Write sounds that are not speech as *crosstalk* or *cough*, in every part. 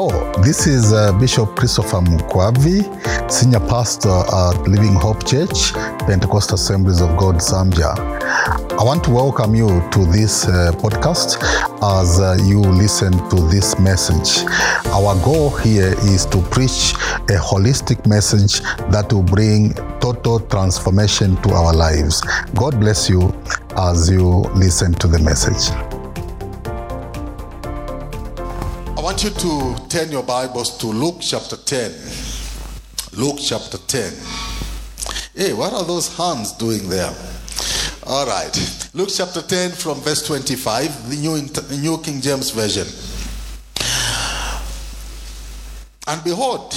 Hello, this is uh, Bishop Christopher Mukwavi, Senior Pastor at Living Hope Church, Pentecostal Assemblies of God, Zambia. I want to welcome you to this uh, podcast as uh, you listen to this message. Our goal here is to preach a holistic message that will bring total transformation to our lives. God bless you as you listen to the message. Want you to turn your Bibles to Luke chapter 10. Luke chapter 10. Hey, what are those hands doing there? All right. Luke chapter 10 from verse 25, the New, New King James Version. And behold,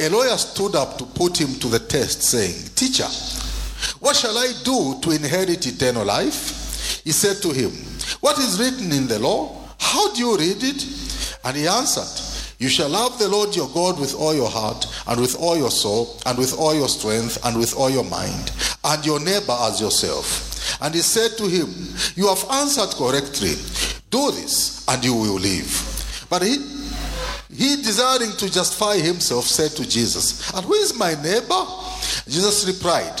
a lawyer stood up to put him to the test, saying, Teacher, what shall I do to inherit eternal life? He said to him, What is written in the law? How do you read it? And he answered, You shall love the Lord your God with all your heart, and with all your soul, and with all your strength, and with all your mind, and your neighbor as yourself. And he said to him, You have answered correctly. Do this, and you will live. But he, he desiring to justify himself said to Jesus, And who is my neighbor? Jesus replied,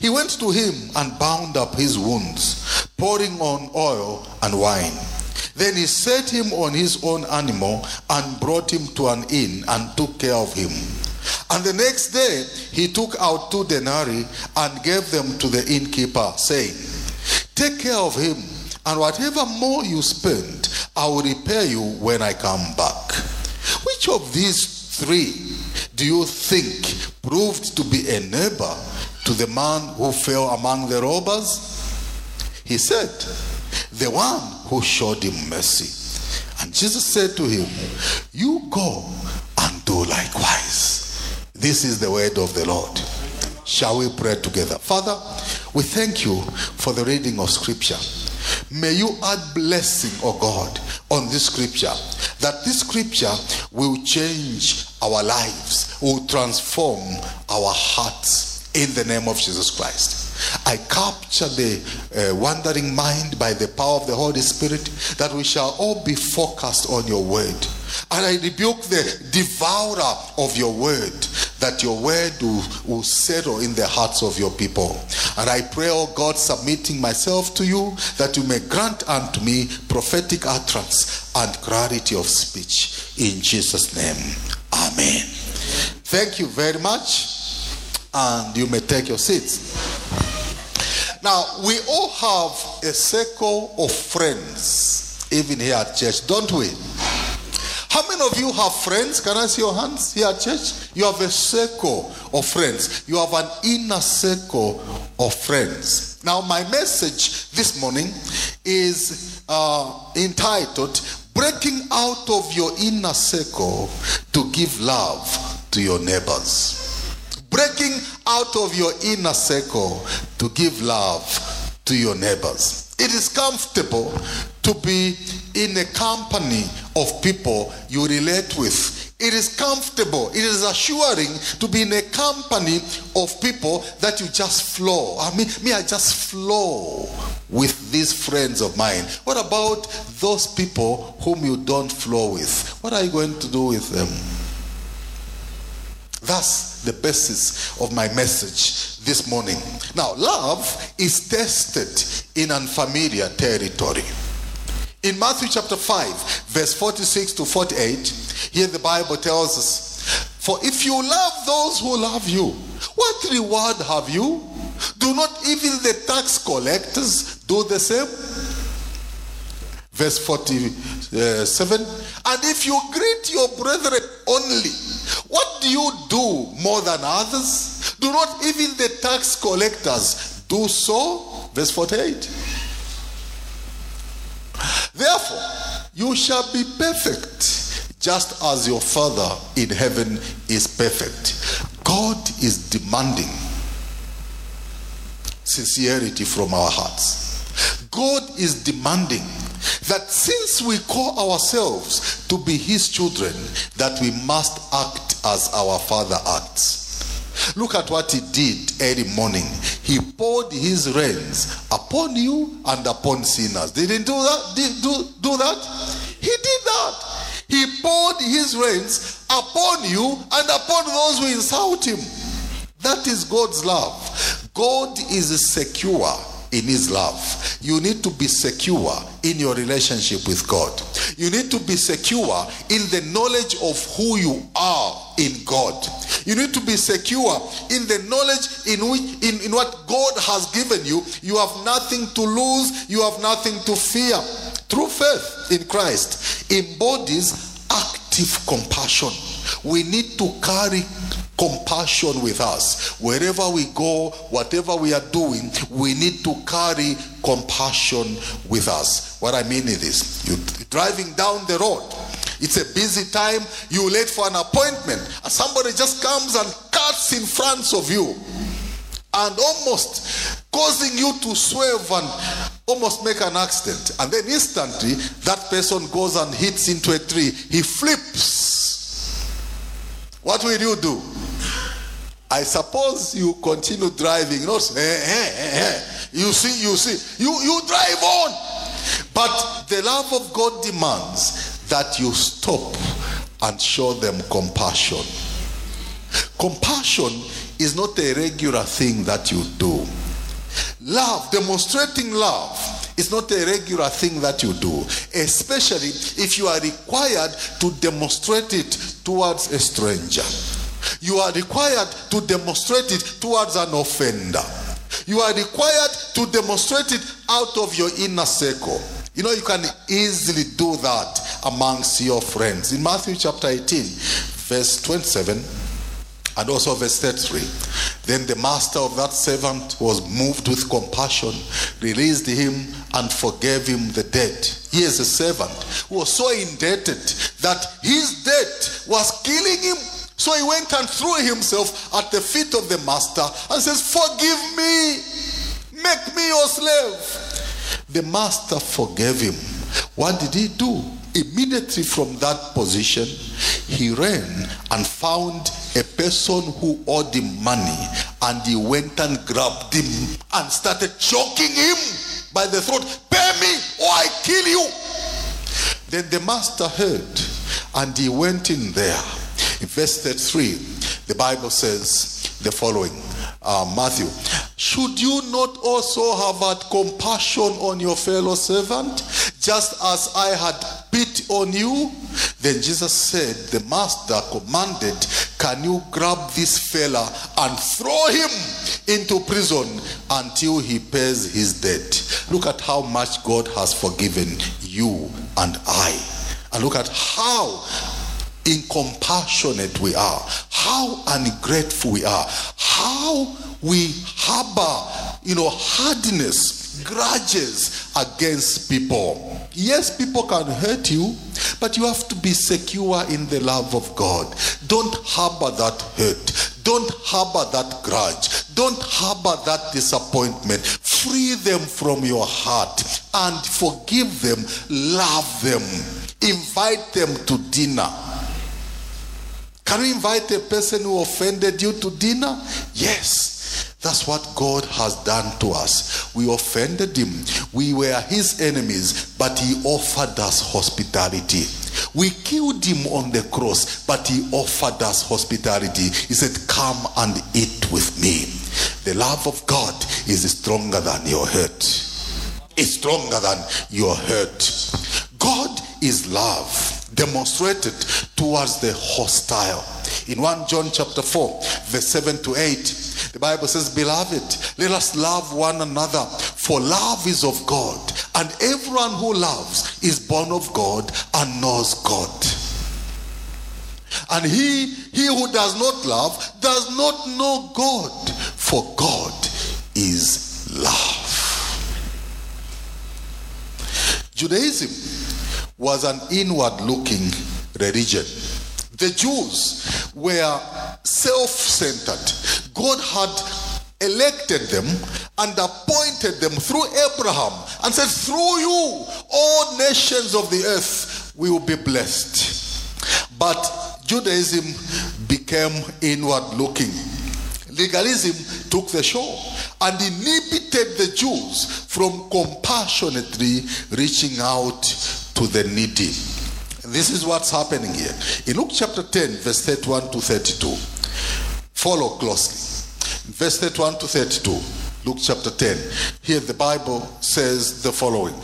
He went to him and bound up his wounds, pouring on oil and wine. Then he set him on his own animal and brought him to an inn and took care of him. And the next day he took out two denarii and gave them to the innkeeper, saying, Take care of him, and whatever more you spend, I will repay you when I come back. Which of these three do you think proved to be a neighbor to the man who fell among the robbers? He said, The one who showed him mercy. And Jesus said to him, You go and do likewise. This is the word of the Lord. Shall we pray together? Father, we thank you for the reading of Scripture. May you add blessing, O God, on this Scripture, that this Scripture will change our lives, will transform our hearts in the name of Jesus Christ. I capture the uh, wandering mind by the power of the Holy Spirit that we shall all be focused on your word. And I rebuke the devourer of your word, that your word will, will settle in the hearts of your people. And I pray, oh God, submitting myself to you, that you may grant unto me prophetic utterance and clarity of speech. In Jesus' name, Amen. Thank you very much. And you may take your seats. Now, we all have a circle of friends, even here at church, don't we? How many of you have friends? Can I see your hands here at church? You have a circle of friends. You have an inner circle of friends. Now, my message this morning is uh, entitled Breaking Out of Your Inner Circle to Give Love to Your Neighbors breaking out of your inner circle to give love to your neighbors. It is comfortable to be in a company of people you relate with. It is comfortable, it is assuring to be in a company of people that you just flow. I mean, me, I just flow with these friends of mine. What about those people whom you don't flow with? What are you going to do with them? That's the basis of my message this morning. Now, love is tested in unfamiliar territory. In Matthew chapter 5, verse 46 to 48, here the Bible tells us, For if you love those who love you, what reward have you? Do not even the tax collectors do the same? Verse 47 uh, And if you greet your brethren only, what do you do more than others? Do not even the tax collectors do so? Verse 48. Therefore, you shall be perfect, just as your Father in heaven is perfect. God is demanding sincerity from our hearts. God is demanding that since we call ourselves to be his children that we must act as our father acts. Look at what he did early morning. He poured his rains upon you and upon sinners. Didn't do that? Did do, do that? He did that. He poured his rains upon you and upon those who insult him. That is god's love. God is secure in His love. You need to be secure in your relationship with God. You need to be secure in the knowledge of who you are in God. You need to be secure in the knowledge in which in, in what God has given you. You have nothing to lose, you have nothing to fear. True faith in Christ embodies active compassion. We need to carry compassion with us. Wherever we go, whatever we are doing, we need to carry compassion with us. What I mean is this you're driving down the road. It's a busy time. You're late for an appointment. And somebody just comes and cuts in front of you and almost causing you to swerve and almost make an accident. And then instantly, that person goes and hits into a tree. He flips. What will you do? I suppose you continue driving. Not eh, eh, eh, eh. You see, you see, you, you drive on. But the love of God demands that you stop and show them compassion. Compassion is not a regular thing that you do. Love, demonstrating love, is not a regular thing that you do, especially if you are required to demonstrate it towards a stranger. You are required to demonstrate it towards an offender. You are required to demonstrate it out of your inner circle. You know, you can easily do that amongst your friends. In Matthew chapter 18, verse 27, and also verse 33. Then the master of that servant was moved with compassion, released him, and forgave him the debt. He is a servant who was so indebted that his debt was killing him so he went and threw himself at the feet of the master and says, Forgive me, make me your slave. The master forgave him. What did he do? Immediately from that position, he ran and found a person who owed him money and he went and grabbed him and started choking him by the throat. Pay me or I kill you. Then the master heard and he went in there in verse 33, the Bible says the following uh, Matthew, should you not also have had compassion on your fellow servant, just as I had pity on you? Then Jesus said, The master commanded, Can you grab this fella and throw him into prison until he pays his debt? Look at how much God has forgiven you and I. And look at how incompassionate we are, how ungrateful we are, how we harbor, you know, hardness, grudges against people. Yes, people can hurt you, but you have to be secure in the love of God. Don't harbor that hurt. Don't harbor that grudge. Don't harbor that disappointment. Free them from your heart and forgive them, love them, invite them to dinner can you invite a person who offended you to dinner? Yes. That's what God has done to us. We offended him. We were his enemies, but he offered us hospitality. We killed him on the cross, but he offered us hospitality. He said, Come and eat with me. The love of God is stronger than your hurt. It's stronger than your hurt. God is love demonstrated towards the hostile. In 1 John chapter 4, verse 7 to 8, the Bible says, Beloved, let us love one another, for love is of God, and everyone who loves is born of God and knows God. And he, he who does not love does not know God, for God is love. Judaism was an inward looking religion. The Jews were self centered. God had elected them and appointed them through Abraham and said, Through you, all nations of the earth will be blessed. But Judaism became inward looking. Legalism took the show and inhibited the Jews from compassionately reaching out to the needy. This is what's happening here. In Luke chapter 10, verse 31 to 32, follow closely. Verse 31 to 32, Luke chapter 10. Here the Bible says the following.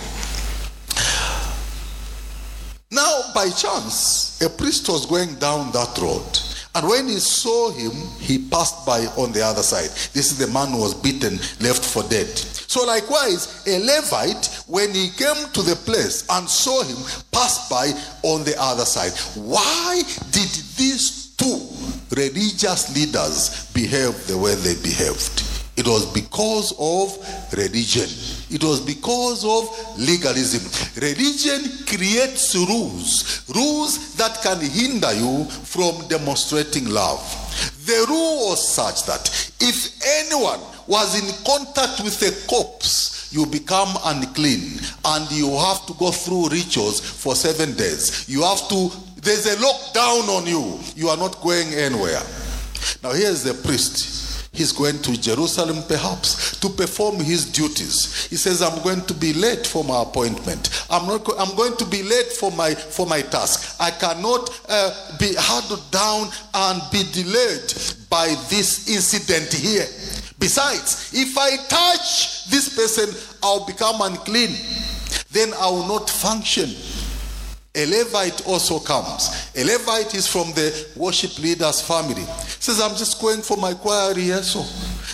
Now, by chance, a priest was going down that road. And when he saw him, he passed by on the other side. This is the man who was beaten, left for dead. So, likewise, a Levite, when he came to the place and saw him, passed by on the other side. Why did these two religious leaders behave the way they behaved? It was because of religion. It was because of legalism. Religion creates rules, rules that can hinder you from demonstrating love. The rule was such that if anyone was in contact with a corpse, you become unclean and you have to go through rituals for seven days. You have to, there's a lockdown on you. You are not going anywhere. Now, here's the priest He's going to Jerusalem perhaps to perform his duties. He says, I'm going to be late for my appointment. I'm, not I'm going to be late for my, for my task. I cannot uh, be huddled down and be delayed by this incident here. Besides, if I touch this person, I'll become unclean. Then I will not function. A Levite also comes. A Levite is from the worship leader's family. Says, I'm just going for my choir rehearsal.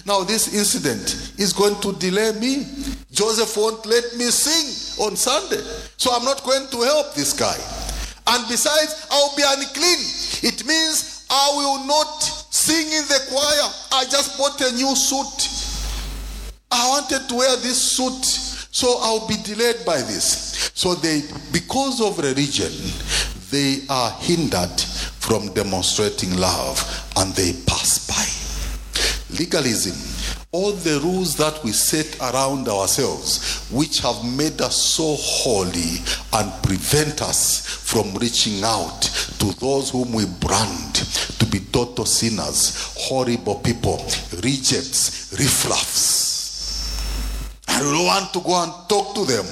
Now, this incident is going to delay me. Joseph won't let me sing on Sunday. So I'm not going to help this guy. And besides, I'll be unclean. It means I will not sing in the choir. I just bought a new suit. I wanted to wear this suit, so I'll be delayed by this. So they, because of religion, they are hindered from demonstrating love and they pass by. Legalism, all the rules that we set around ourselves, which have made us so holy and prevent us from reaching out to those whom we brand to be total sinners, horrible people, rejects, riffraffs. I don't want to go and talk to them.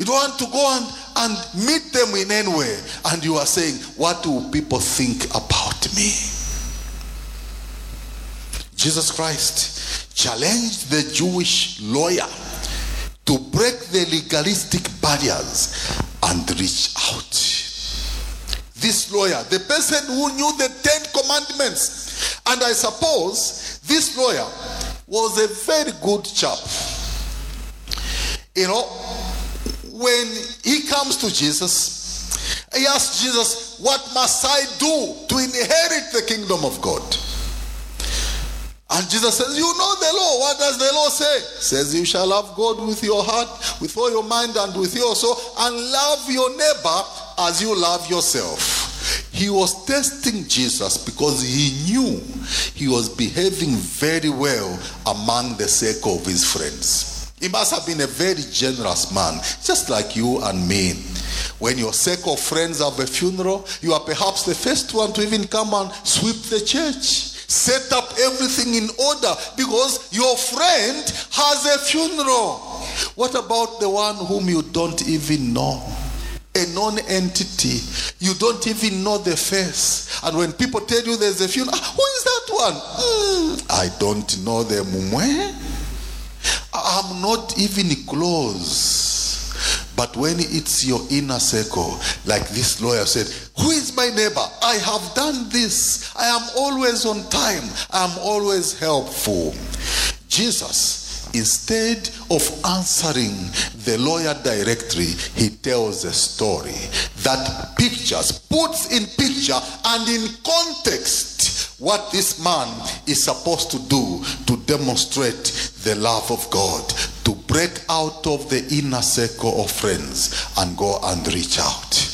You don't want to go and, and meet them in any way. And you are saying, What do people think about me? Jesus Christ challenged the Jewish lawyer to break the legalistic barriers and reach out. This lawyer, the person who knew the Ten Commandments, and I suppose this lawyer was a very good chap. You know, when he comes to Jesus, he asks Jesus, What must I do to inherit the kingdom of God? And Jesus says, You know the law. What does the law say? Says, You shall love God with your heart, with all your mind, and with your soul, and love your neighbor as you love yourself. He was testing Jesus because he knew he was behaving very well among the circle of his friends. He must have been a very generous man, just like you and me. When your circle of friends have a funeral, you are perhaps the first one to even come and sweep the church, set up everything in order because your friend has a funeral. What about the one whom you don't even know? A non entity. You don't even know the face. And when people tell you there's a funeral, "Ah, who is that one? "Hmm, I don't know them. Where? I'm not even close. But when it's your inner circle, like this lawyer said, Who is my neighbor? I have done this. I am always on time. I am always helpful. Jesus, instead of answering the lawyer directly, he tells a story that pictures, puts in picture and in context what this man is supposed to do to demonstrate the love of God, to break out of the inner circle of friends and go and reach out.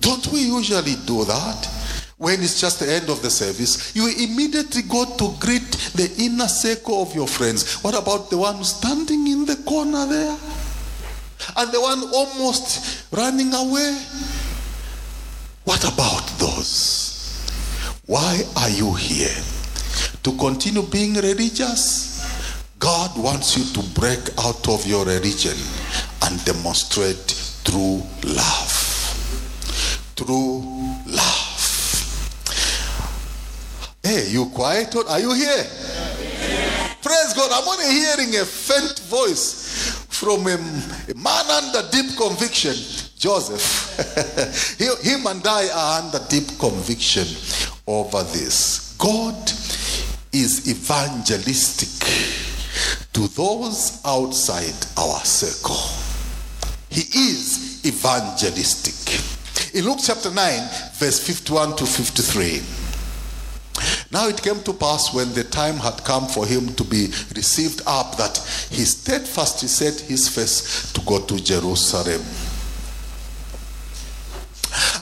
Don't we usually do that? When it's just the end of the service, you immediately go to greet the inner circle of your friends. What about the one standing in the corner there? And the one almost running away? What about those? Why are you here? To continue being religious? God wants you to break out of your religion and demonstrate true love. True love. Hey, you quiet? Are you here? Praise God. I'm only hearing a faint voice from a, a man under deep conviction, Joseph. *laughs* Him and I are under deep conviction over this. God is evangelistic to those outside our circle. He is evangelistic. In Luke chapter 9, verse 51 to 53. Now it came to pass when the time had come for him to be received up that he steadfastly set his face to go to Jerusalem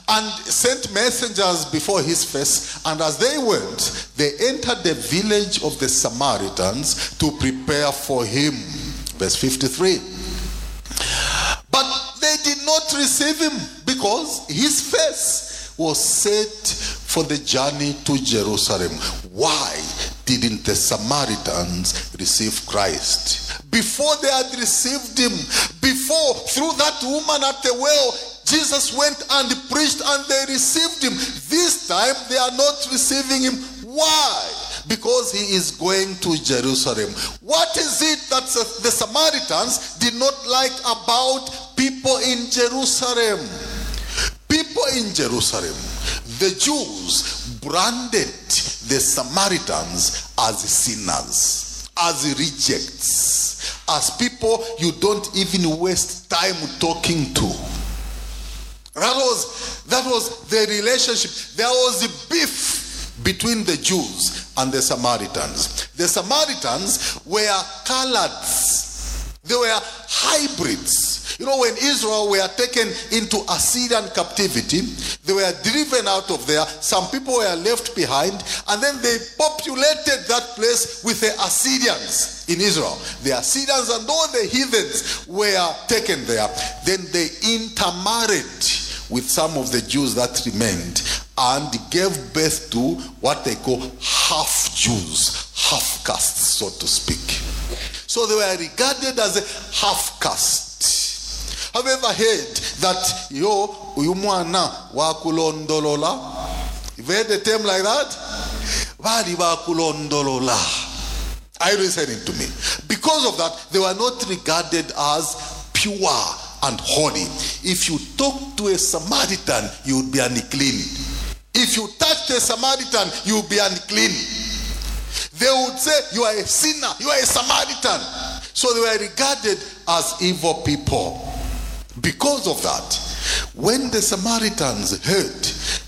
and sent messengers before his face. And as they went, they entered the village of the Samaritans to prepare for him. Verse 53. But they did not receive him because his face was set for the journey to Jerusalem. Why didn't the Samaritans receive Christ? Before they had received him, before through that woman at the well, Jesus went and preached and they received him. This time they are not receiving him. Why? Because he is going to Jerusalem. What is it that the Samaritans did not like about people in Jerusalem? People in Jerusalem, the Jews branded the Samaritans as sinners, as rejects, as people you don't even waste time talking to. That was that was the relationship. There was a beef between the Jews and the Samaritans. The Samaritans were coloreds. They were hybrids. You know, when Israel were taken into Assyrian captivity, they were driven out of there. Some people were left behind, and then they populated that place with the Assyrians in Israel. The Assyrians and all the heathens were taken there. Then they intermarried with some of the Jews that remained and gave birth to what they call half Jews, half castes, so to speak. So they were regarded as a half caste. Have you ever heard that yo uyu mwana wakulondolola? You've heard a term like that? Bali wakulondolola. Are you listening to me? Because of that, they were not regarded as pure and holy. If you talk to a Samaritan, you would be unclean. If you touch a Samaritan, you will be unclean. They would say, You are a sinner, you are a Samaritan. So they were regarded as evil people. Because of that, when the Samaritans heard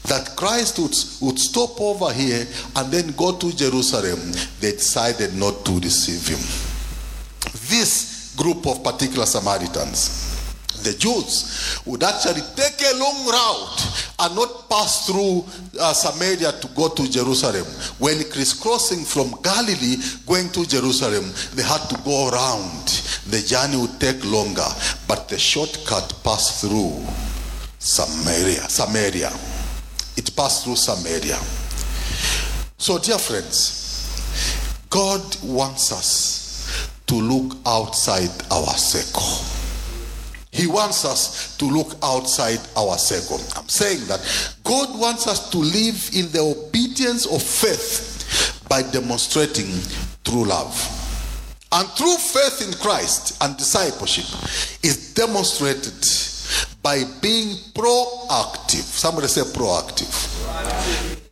that Christ would, would stop over here and then go to Jerusalem, they decided not to receive him. This group of particular Samaritans, the Jews, would actually take a long route and not pass through uh, Samaria to go to Jerusalem. When crisscrossing from Galilee going to Jerusalem, they had to go around. The journey would take longer, but the shortcut passed through Samaria. Samaria. It passed through Samaria. So, dear friends, God wants us to look outside our circle. He wants us to look outside our circle. I'm saying that God wants us to live in the obedience of faith by demonstrating true love. And true faith in Christ and discipleship is demonstrated by being proactive. Somebody say proactive.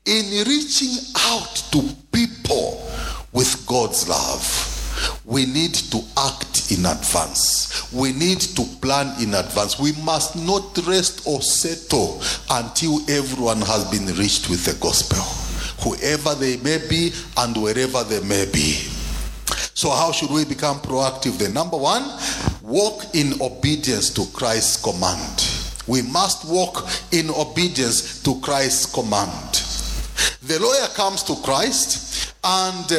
In reaching out to people with God's love we need to act in advance. We need to plan in advance. We must not rest or settle until everyone has been reached with the gospel, whoever they may be and wherever they may be. So, how should we become proactive then? Number one, walk in obedience to Christ's command. We must walk in obedience to Christ's command. The lawyer comes to Christ and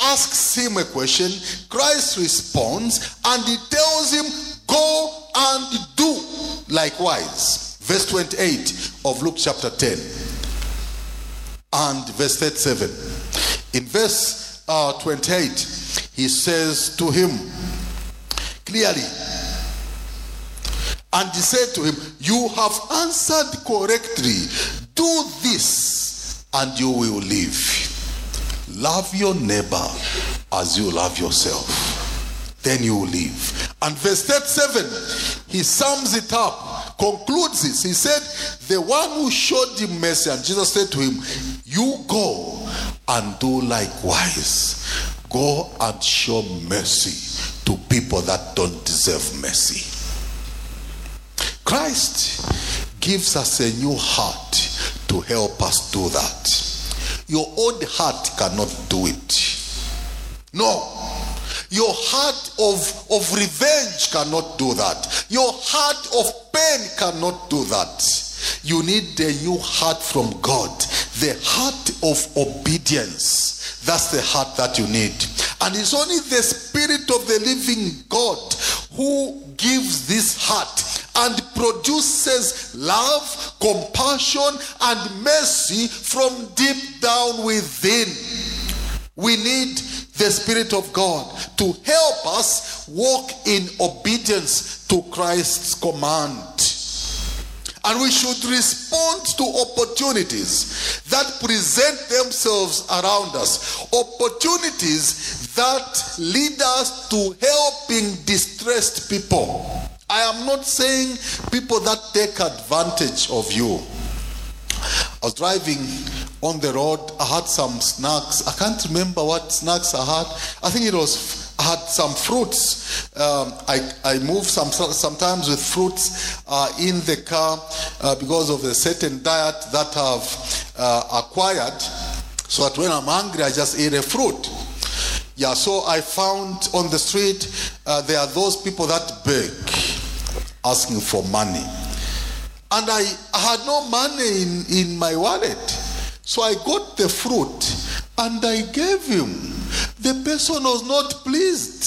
asks him a question. Christ responds and he tells him, Go and do likewise. Verse 28 of Luke chapter 10 and verse 37. In verse uh, 28, he says to him clearly, and he said to him, You have answered correctly. Do this, and you will live. Love your neighbor as you love yourself. Then you will live. And verse 37, he sums it up, concludes this. He said, The one who showed him mercy, and Jesus said to him, You go and do likewise. Go and show mercy to people that don't deserve mercy. Christ gives us a new heart to help us do that. Your old heart cannot do it. No. Your heart of, of revenge cannot do that. Your heart of pain cannot do that. You need a new heart from God, the heart of obedience. That's the heart that you need. And it's only the Spirit of the living God who gives this heart and produces love, compassion, and mercy from deep down within. We need the Spirit of God to help us walk in obedience to Christ's command. And we should respond to opportunities that present themselves around us. Opportunities that lead us to helping distressed people. I am not saying people that take advantage of you. I was driving on the road. I had some snacks. I can't remember what snacks I had. I think it was I had some fruits. Um, I, I move some sometimes with fruits uh, in the car uh, because of a certain diet that I've uh, acquired. So that when I'm hungry, I just eat a fruit. Yeah, so I found on the street uh, there are those people that beg asking for money. And I, had no money in, in my wallet. So I got the fruit and I gave him. The person was not pleased.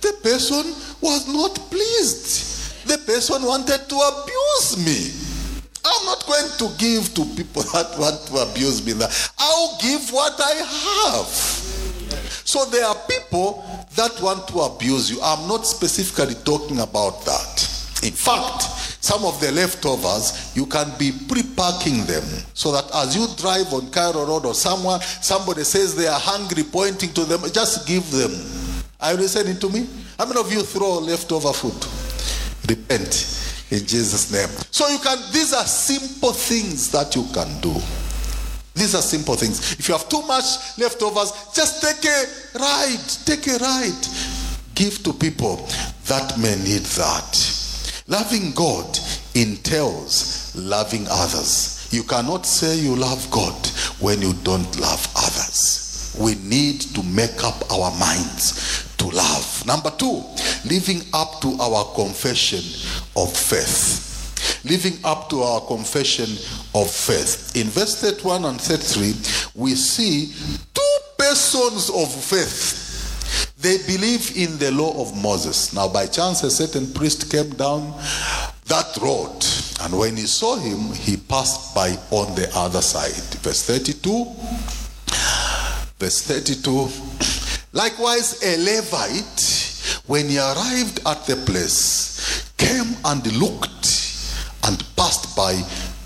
The person was not pleased. The person wanted to abuse me. I'm not going to give to people *laughs* that want to abuse me. I'll give what I have. So there are people that want to abuse you. I'm not specifically talking about that. In fact, some of the leftovers, you can be pre-packing them so that as you drive on Cairo Road or someone, somebody says they are hungry, pointing to them, just give them. Are you listening to me? How many of you throw leftover food? Repent in Jesus' name. So you can, these are simple things that you can do. These are simple things. If you have too much leftovers, just take a ride. Take a ride. Give to people that may need that. Loving God entails loving others. You cannot say you love God when you don't love others. We need to make up our minds to love. Number two, living up to our confession of faith. Living up to our confession of faith. In verse 31 and 33, we see two persons of faith. They believe in the law of Moses. Now, by chance, a certain priest came down that road, and when he saw him, he passed by on the other side. Verse 32. Verse 32. Likewise, a Levite, when he arrived at the place, came and looked and passed by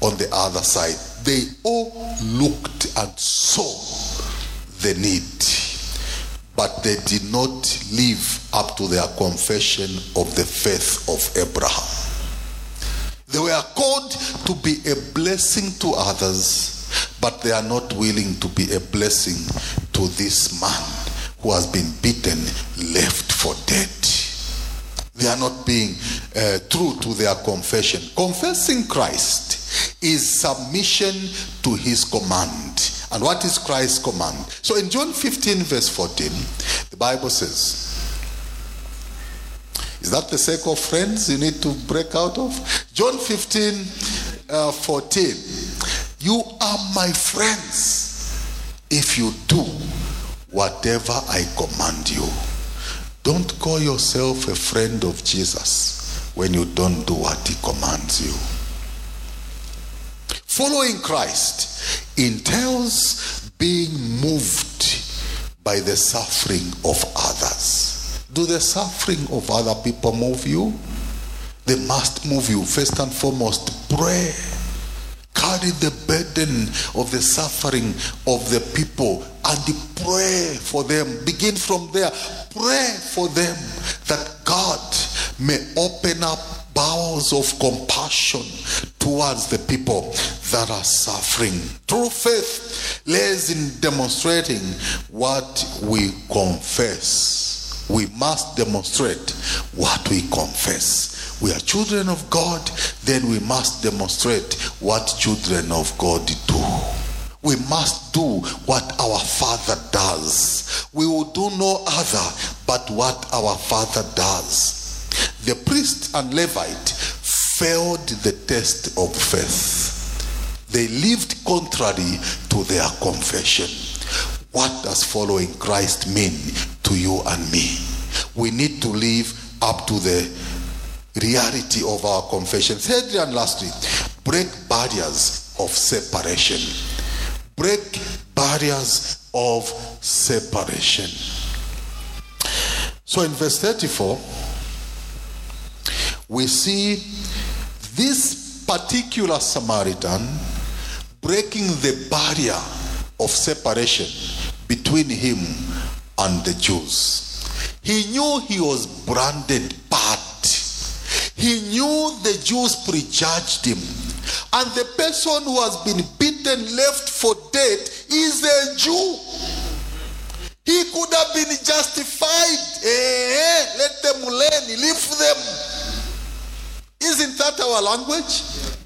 on the other side. They all looked and saw the need, but they did not live up to their confession of the faith of Abraham. They were called to be a blessing to others, but they are not willing to be a blessing to this man who has been beaten, left for dead. They are not being uh, true to their confession. Confessing Christ is submission to his command. And what is Christ's command? So in John 15, verse 14, the Bible says, Is that the circle of friends you need to break out of? John 15, uh, 14. You are my friends if you do whatever I command you. Don't call yourself a friend of Jesus when you don't do what he commands you. Following Christ entails being moved by the suffering of others. Do the suffering of other people move you? They must move you. First and foremost, pray. Carry the burden of the suffering of the people and pray for them. Begin from there. Pray for them that God may open up bowels of compassion towards the people that are suffering. True faith lays in demonstrating what we confess. We must demonstrate what we confess. We are children of God, then we must demonstrate what children of God do. We must do what our Father does. We will do no other but what our Father does. The priest and Levite failed the test of faith. They lived contrary to their confession. What does following Christ mean to you and me? We need to live up to the reality of our confession. Thirdly and lastly, break barriers of separation. Break barriers of separation. So in verse 34, we see this particular Samaritan breaking the barrier of separation between him and the Jews. He knew he was branded bad. He knew the Jews prejudged him. And the person who has been beaten, left for dead, is a Jew. He could have been justified. Eh, let them learn, leave them. Isn't that our language?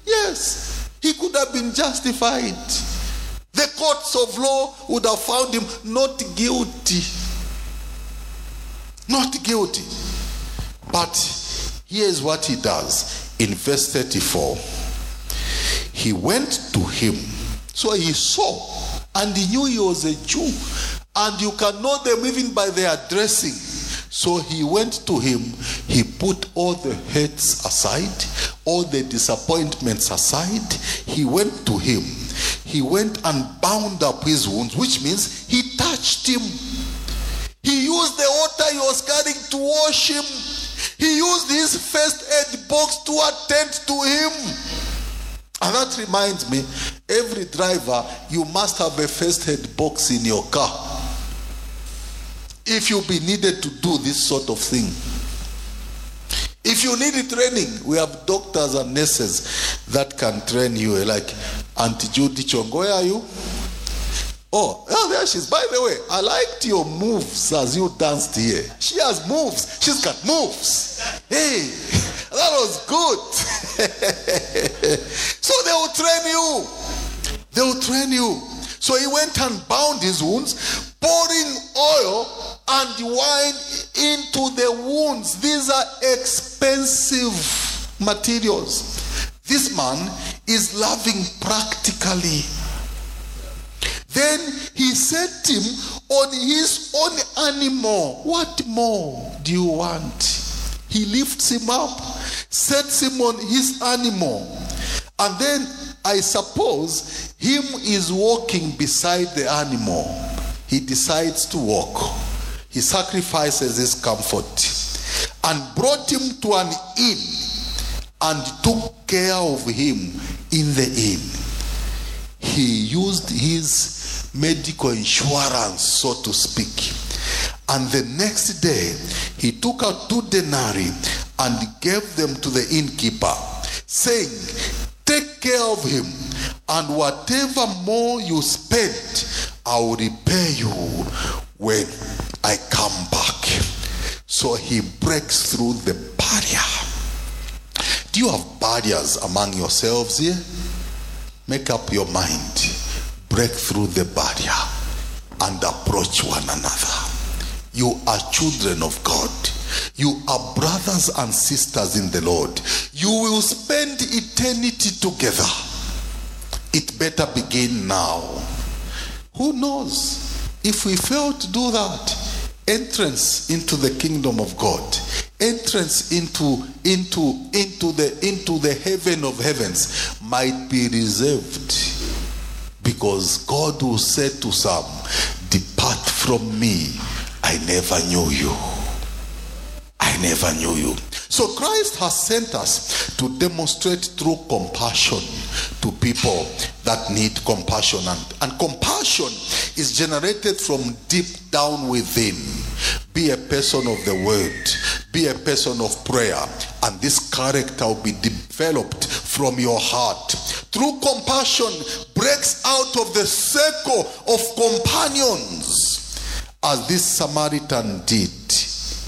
Yes. He could have been justified. The courts of law would have found him not guilty. Not guilty. But here's what he does in verse 34 he went to him. So he saw and he knew he was a Jew. And you can know them even by their dressing. So he went to him, he put all the hurts aside, all the disappointments aside. He went to him, he went and bound up his wounds, which means he touched him. He used the water he was carrying to wash him. He used his first aid box to attend to him. And that reminds me every driver, you must have a first aid box in your car if you be needed to do this sort of thing. If you need training, we have doctors and nurses that can train you. Like Auntie Judy Chong, where are you? Oh, oh, there she is. By the way, I liked your moves as you danced here. She has moves. She's got moves. Hey, *laughs* that was good. *laughs* so they will train you. They will train you. So he went and bound his wounds, pouring oil and wine into the wounds. These are expensive materials. This man is loving practically. Then he set him on his own animal. What more do you want? He lifts him up, sets him on his animal, and then I suppose him is walking beside the animal. He decides to walk. He sacrifices his comfort and brought him to an inn and took care of him in the inn. He used his medical insurance, so to speak. And the next day, he took out two denarii and gave them to the innkeeper, saying, Take care of him, and whatever more you spend, I will repay you when I come back. So he breaks through the barrier. Do you have barriers among yourselves here? Make up your mind. Break through the barrier and approach one another. You are children of God. You are brothers and sisters in the Lord. You will spend eternity together. It better begin now. Who knows? If we fail to do that, entrance into the kingdom of God, entrance into into into the into the heaven of heavens might be reserved because God will say to some, Depart from me, I never knew you. I never knew you. So Christ has sent us to demonstrate through compassion to people that need compassion. And, and compassion is generated from deep down within. Be a person of the word, be a person of prayer, and this character will be developed from your heart. Through compassion, breaks out of the circle of companions, as this Samaritan did.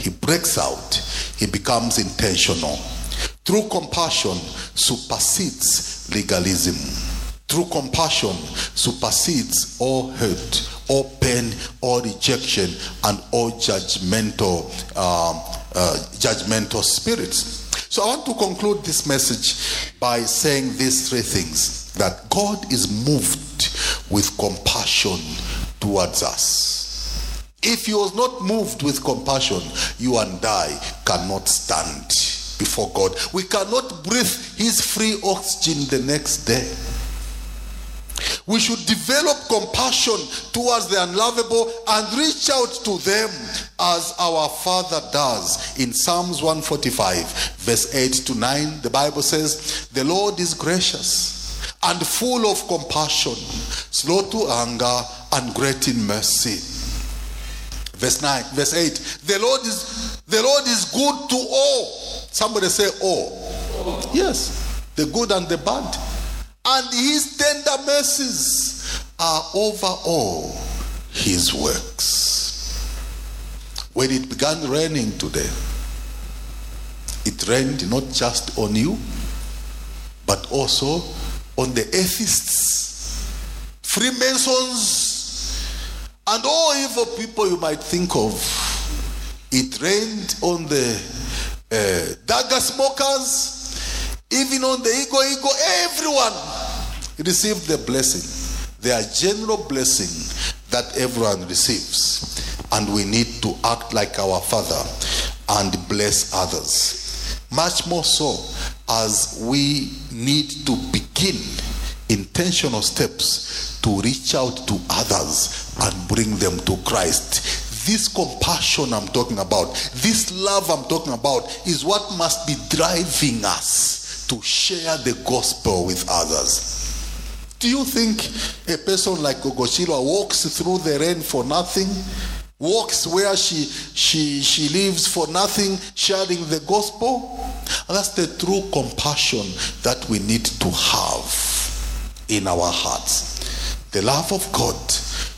He breaks out, he becomes intentional. Through compassion, supersedes legalism. Through compassion, supersedes all hurt, all pain, all rejection, and all judgmental, uh, uh, judgmental spirits. So I want to conclude this message by saying these three things: that God is moved with compassion towards us. If he was not moved with compassion, you and I cannot stand before God. We cannot breathe his free oxygen the next day. We should develop compassion towards the unlovable and reach out to them as our Father does. In Psalms 145, verse 8 to 9, the Bible says, The Lord is gracious and full of compassion, slow to anger, and great in mercy. Verse 9, verse 8. The Lord is the Lord is good to all. Somebody say all. Yes, the good and the bad. And his tender mercies are over all his works. When it began raining today, it rained not just on you, but also on the atheists, Freemasons, and all evil people you might think of. It rained on the uh, dagga smokers, even on the ego ego, everyone received the blessing. There are general blessing that everyone receives. And we need to act like our Father and bless others. Much more so as we need to begin intentional steps to reach out to others and bring them to Christ. This compassion I'm talking about, this love I'm talking about, is what must be driving us to share the gospel with others. Do you think a person like Gogoshilwa walks through the rain for nothing? Walks where she, she, she lives for nothing, sharing the gospel? And that's the true compassion that we need to have in our hearts. The love of God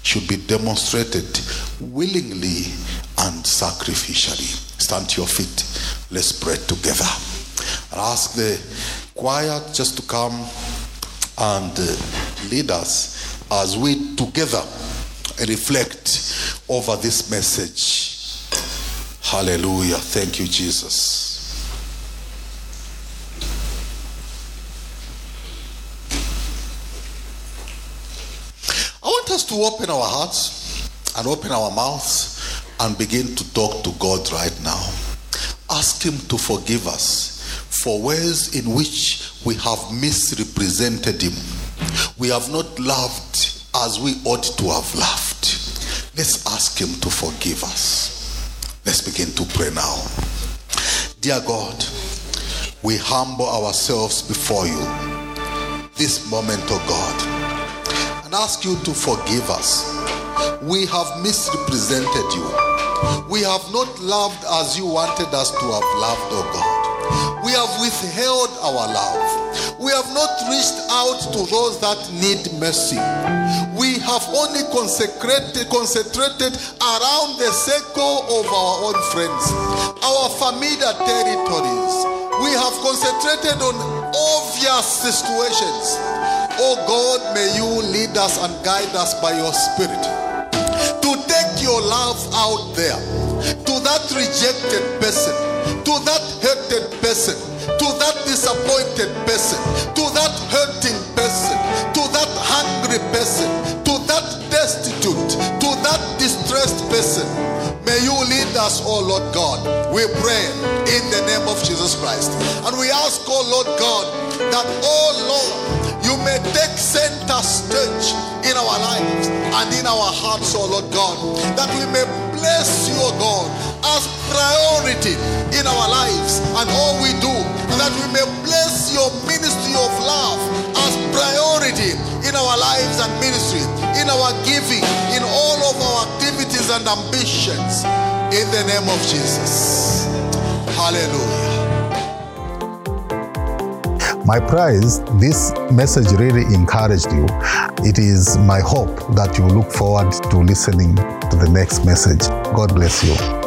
should be demonstrated willingly and sacrificially. Stand to your feet. Let's pray together. And ask the choir just to come and uh, lead us as we together reflect over this message. Hallelujah. Thank you, Jesus. I want us to open our hearts and open our mouths and begin to talk to God right now. Ask Him to forgive us for ways in which we have misrepresented Him. We have not loved as we ought to have loved. Let's ask Him to forgive us. Let's begin to pray now. Dear God, we humble ourselves before you this moment, oh God, and ask you to forgive us. We have misrepresented you. We have not loved as you wanted us to have loved, oh God. We have withheld our love. We have not reached out to those that need mercy. We have only consecrated, concentrated around the circle of our own friends, our familiar territories. We have concentrated on obvious situations. Oh God, may you lead us and guide us by your Spirit to take your love out there to that rejected person, to that person, to that disappointed person, to that hurting person, to that hungry person, to that destitute, to that distressed person. May you lead us, oh Lord God. We pray in the name of Jesus Christ. And we ask, oh Lord God, that, oh Lord, you may take center stage in our lives and in our hearts, oh Lord God, that we may bless you, oh God, priority in our lives and all we do, that we may bless your ministry of love as priority in our lives and ministry, in our giving, in all of our activities and ambitions, in the name of Jesus. Hallelujah. My prize, this message really encouraged you. It is my hope that you look forward to listening to the next message. God bless you.